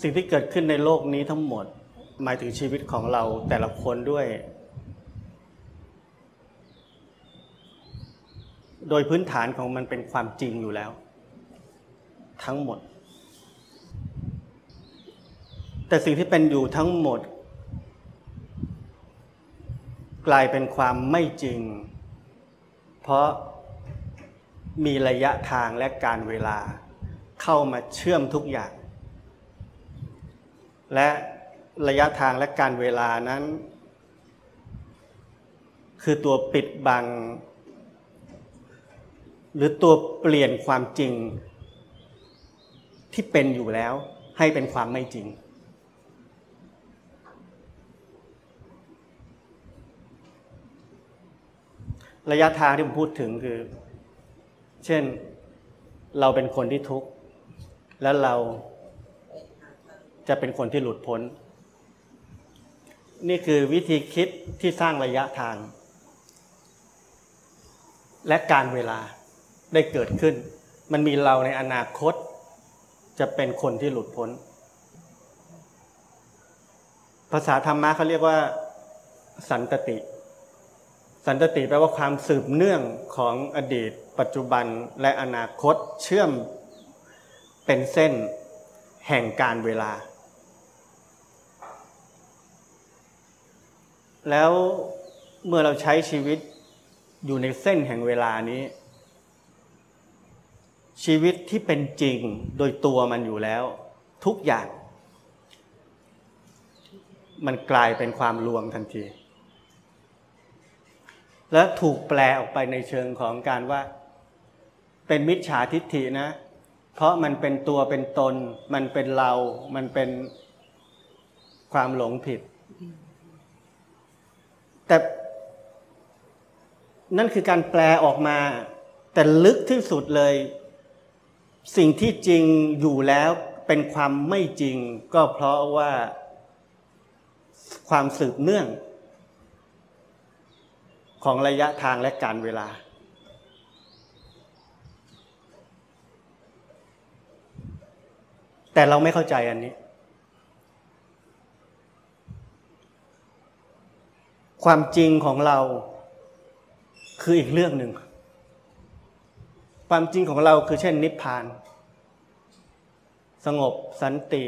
สิ่งที่เกิดขึ้นในโลกนี้ทั้งหมด หมายถึงชีวิตของเราแต่ละคนด้วย โดยพื้นฐานของมันเป็นความจริงอยู่แล้ว ทั้งหมด แต่สิ่งที่เป็นอยู่ทั้งหมด กลายเป็นความไม่จริง เพราะมีระยะทางและการเวลาเข้ามาเชื่อมทุกอย่าง และระยะทางและการเวลานั้น คือตัวปิดบัง หรือตัวเปลี่ยนความจริง ที่เป็นอยู่แล้วให้เป็นความไม่จริง ระยะทางที่ผมพูดถึงคือ เช่นเราเป็นคนที่ทุกข์ แล้วเรา จะเป็นคนที่หลุดพ้น นี่คือวิธีคิดที่สร้างระยะทาง และการเวลาได้เกิดขึ้น มันมีเราในอนาคต จะเป็นคนที่หลุดพ้น ภาษาธรรมะเขาเรียกว่า สันตติ สันตติแปลว่าความสืบเนื่องของอดีต ปัจจุบันและอนาคตเชื่อมเป็นเส้นแห่งการเวลา แล้วเมื่อเราใช้ชีวิตอยู่ในเส้นแห่งเวลานี้ ชีวิตที่เป็นจริงโดยตัวมันอยู่แล้ว ทุกอย่าง มันกลายเป็นความลวงทันที และถูกแปลออกไปในเชิงของการว่า เป็นมิจฉาทิฏฐินะ เพราะมันเป็นตัวเป็นตน มันเป็นเรา มันเป็นความหลงผิด แต่นั่นคือการแปลออกมา แต่ลึกที่สุดเลย สิ่งที่จริงอยู่แล้วเป็นความไม่จริง ก็เพราะว่าความสืบเนื่อง ของระยะทางและการเวลา แต่เราไม่เข้าใจอันนี้ ความจริงของเราคืออีกเรื่องหนึ่ง ความจริงของเราคือเช่น นิพพาน สงบสันติ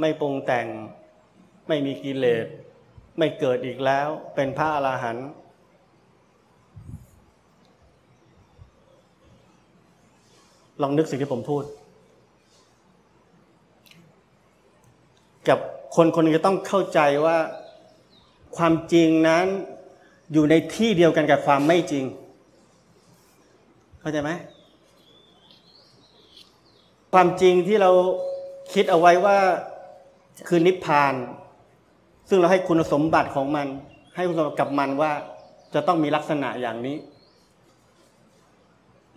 ไม่ปรุงแต่ง ไม่มีกิเลส ไม่เกิดอีกแล้ว เป็นพระอรหันต์ลองนึกสิ่งที่ผมพูด กับคนคนนึงจะต้องเข้าใจว่า ความจริงนั้นอยู่ในที่เดียวกันกับความไม่จริง เข้าใจไหมความจริงที่เราคิดเอาไว้ว่าคือนิพพาน ซึ่งเราให้คุณสมบัติของมัน ให้คุณสมบัติกับมันว่าจะต้องมีลักษณะอย่างนี้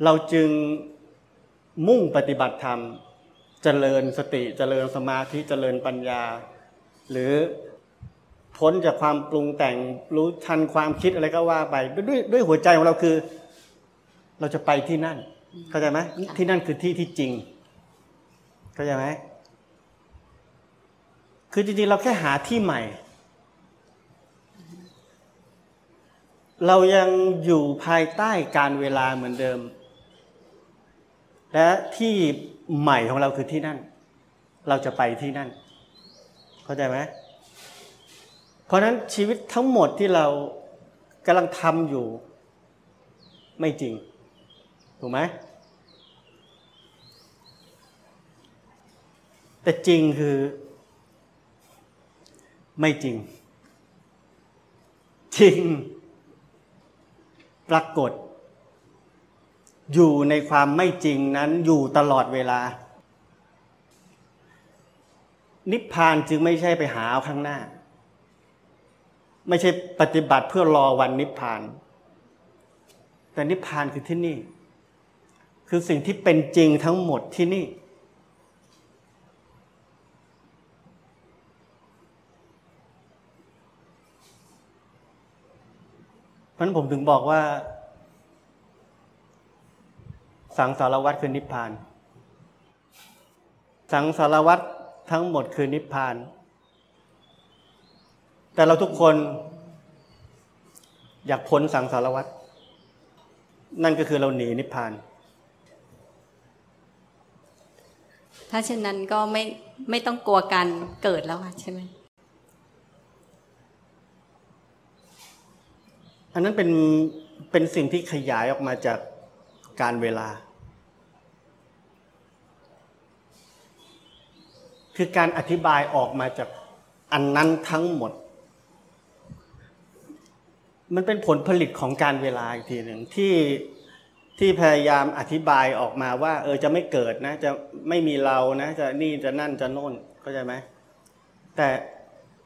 เราจึงมุ่งปฏิบัติธรรม เจริญสติ เจริญสมาธิ เจริญปัญญา หรือ พ้นจากความปรุงแต่งรู้ทันความคิดอะไรก็ว่าไป ด้วยด้วยหัวใจของเราคือ เราจะไปที่นั่น เข้าใจไหมที่นั่นคือที่ที่จริง เข้าใจไหมคือจริงๆเราแค่หาที่ใหม่ เรายังอยู่ภายใต้การเวลาเหมือนเดิม และที่ใหม่ของเราคือที่นั่น เราจะไปที่นั่น เข้าใจไหม เพราะนั้นชีวิตทั้งหมดที่เรากำลังทำอยู่ไม่จริง ถูกไหมแต่จริงคือไม่จริง จริง ปรากฏ อยู่ในความไม่จริงนั้นอยู่ตลอดเวลา นิพพานจึงไม่ใช่ไปหาเอาข้างหน้า ไม่ใช่ปฏิบัติเพื่อรอวันนิพพาน แต่นิพพานคือที่นี่ คือสิ่งที่เป็นจริงทั้งหมดที่นี่ เพราะนั้นผมถึงบอกว่า สังสารวัตรคือนิพพาน สังสารวัตรทั้งหมดคือนิพพาน แต่เราทุกคนอยากพ้นสังสารวัฏนั่นก็คือเราหนีนิพพาน ถ้าเช่นนั้นก็ไม่ไม่ต้องกลัวการเกิดแล้วค่ะใช่ไหมอันนั้นเป็นเป็นสิ่งที่ขยายออกมาจากการเวลา คือการอธิบายออกมาจากอันนั้นทั้งหมด มันเป็นผลผลิตของการเวลาอีกทีหนึ่งที่ที่พยายามอธิบายออกมาว่า เออจะไม่เกิดนะ จะไม่มีเรานะ จะนี่จะนั่นจะโน่นเข้าใจไหมแต่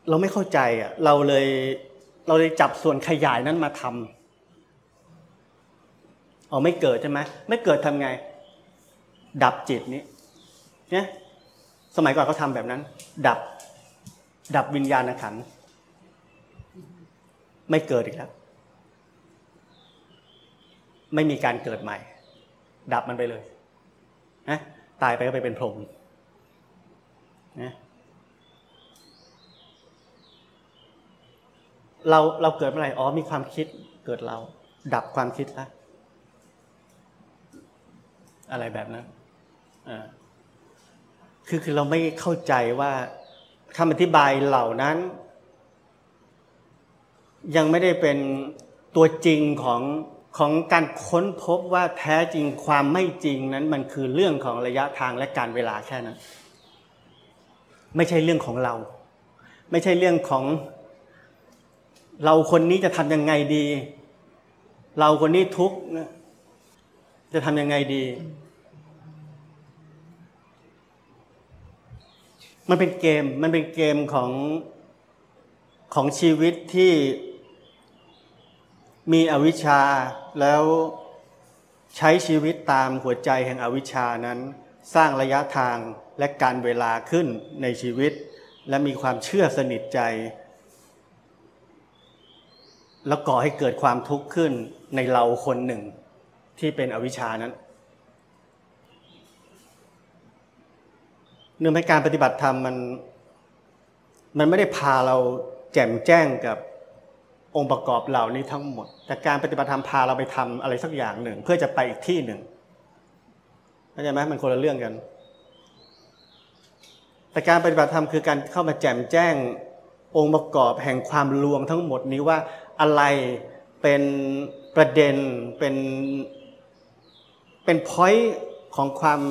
เราไม่เข้าใจอะเราเลยเราเลยจับส่วนขยายนั้นมาทำเอ๋อไม่เกิดใช่ไหมไม่เกิดทำไง ดับจิตนี้เนี่ยสมัยก่อนเขาทาแบบนั้น ดับ ดับวิญญาณขัน ไม่เกิดอีกแล้ว ไม่มีการเกิดใหม่ ดับมันไปเลยนะตายไปก็ไปเป็นพรหมนะเราเราเกิดเมื่อไหร่อ๋อมีความคิดเกิดเรา ดับความคิดละอะไรแบบนั้นอ่าคือคือเราไม่เข้าใจว่าคำอธิบายเหล่านั้น ยังไม่ได้เป็นตัวจริงของของการค้นพบว่าแท้จริงความไม่จริงนั้นมันคือเรื่องของระยะทางและการเวลาแค่นั้น ไม่ใช่เรื่องของเรา ไม่ใช่เรื่องของเราคนนี้จะทำยังไงดี เราคนนี้ทุกข์จะทำยังไงดี มันเป็นเกม มันเป็นเกมของของชีวิตที่ มีอวิชชาแล้วใช้ชีวิตตามหัวใจแห่งอวิชชานั้น สร้างระยะทางและการเวลาขึ้นในชีวิต และมีความเชื่อสนิทใจ แล้วก่อให้เกิดความทุกข์ขึ้นในเราคนหนึ่งที่เป็นอวิชานั้นเนื่องในการปฏิบัติธรรมมัน มันไม่ได้พาเราแจ่มแจ้งกับ องค์ประกอบเหล่านี้ทั้งหมด แต่การปฏิบัติธรรมพาเราไปทำอะไรสักอย่างหนึ่ง เพื่อจะไปอีกที่หนึ่งเข้าใจไหมมันคนละเรื่องกัน แต่การปฏิบัติธรรมคือการเข้ามาแจมแจ้งองค์ประกอบแห่งความลวงทั้งหมดนี้ว่าอะไรเป็นประเด็นเป็นเป็นพอยต์ของความ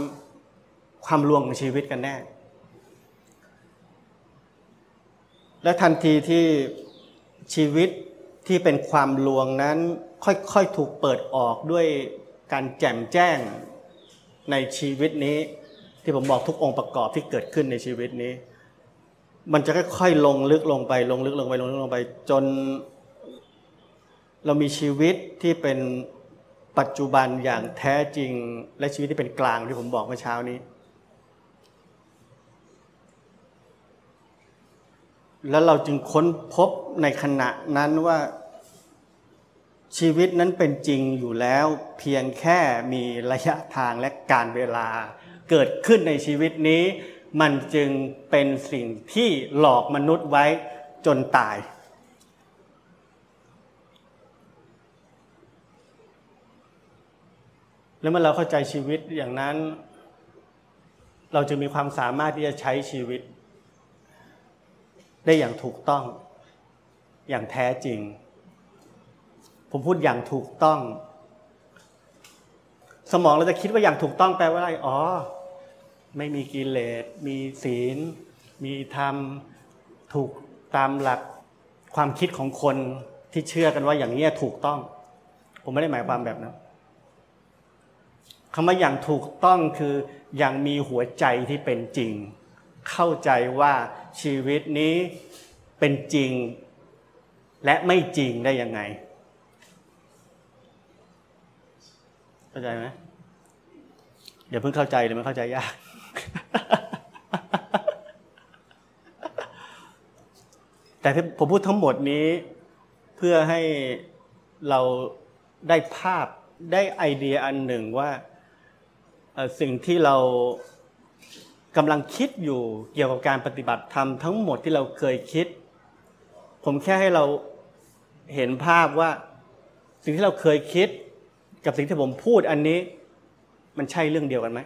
ความลวงของชีวิตกันแน่ และทันทีที่ชีวิต ที่เป็นความลวงนั้นค่อยๆถูกเปิดออกด้วยการแจ่มแจ้งในชีวิตนี้ ที่ผมบอกทุกองค์ประกอบที่เกิดขึ้นในชีวิตนี้ มันจะค่อยๆลงลึกลงไป ลงลึกลงไปลงลึกลงไป จน เรามีชีวิตที่เป็นปัจจุบันอย่างแท้จริง และชีวิตที่เป็นกลางที่ผมบอกเมื่อเช้านี้ แล้วเราจึงค้นพบในขณะนั้นว่า ชีวิตนั้นเป็นจริงอยู่แล้วเพียงแค่มีระยะทางและการเวลา เกิดขึ้นในชีวิตนี้ มันจึงเป็นสิ่งที่หลอกมนุษย์ไว้จนตาย แล้วเมื่อเราเข้าใจชีวิตอย่างนั้น เราจะมีความสามารถที่จะใช้ชีวิต ได้อย่างถูกต้องอย่างแท้จริง ผมพูดอย่างถูกต้อง สมองเราจะคิดว่าอย่างถูกต้องแปลว่าอะไร อ๋อ ไม่มีกิเลส มีศีล มีธรรม ถูกตามหลักความคิดของคนที่เชื่อกันว่าอย่างนี้ถูกต้อง ผมไม่ได้หมายความแบบนั้นคำว่าอย่างถูกต้องคืออย่างมีหัวใจที่เป็นจริง เข้าใจว่าชีวิตนี้เป็นจริง และไม่จริงได้ยังไง เข้าใจไหมเดี๋ยวเพิ่งเข้าใจเลยไม่เข้าใจยาก แต่ผมพูดทั้งหมดนี้ เพื่อให้เราได้ภาพได้ไอเดียอันหนึ่งว่าสิ่งที่เรากำลังคิดอยู่เกี่ยวกับการปฏิบัติธรรมทั้งหมดที่เราเคยคิด ผมแค่ให้เราเห็นภาพว่าสิ่งที่เราเคยคิด กับสิ่งที่ผมพูดอันนี้ มันใช่เรื่องเดียวกันไหม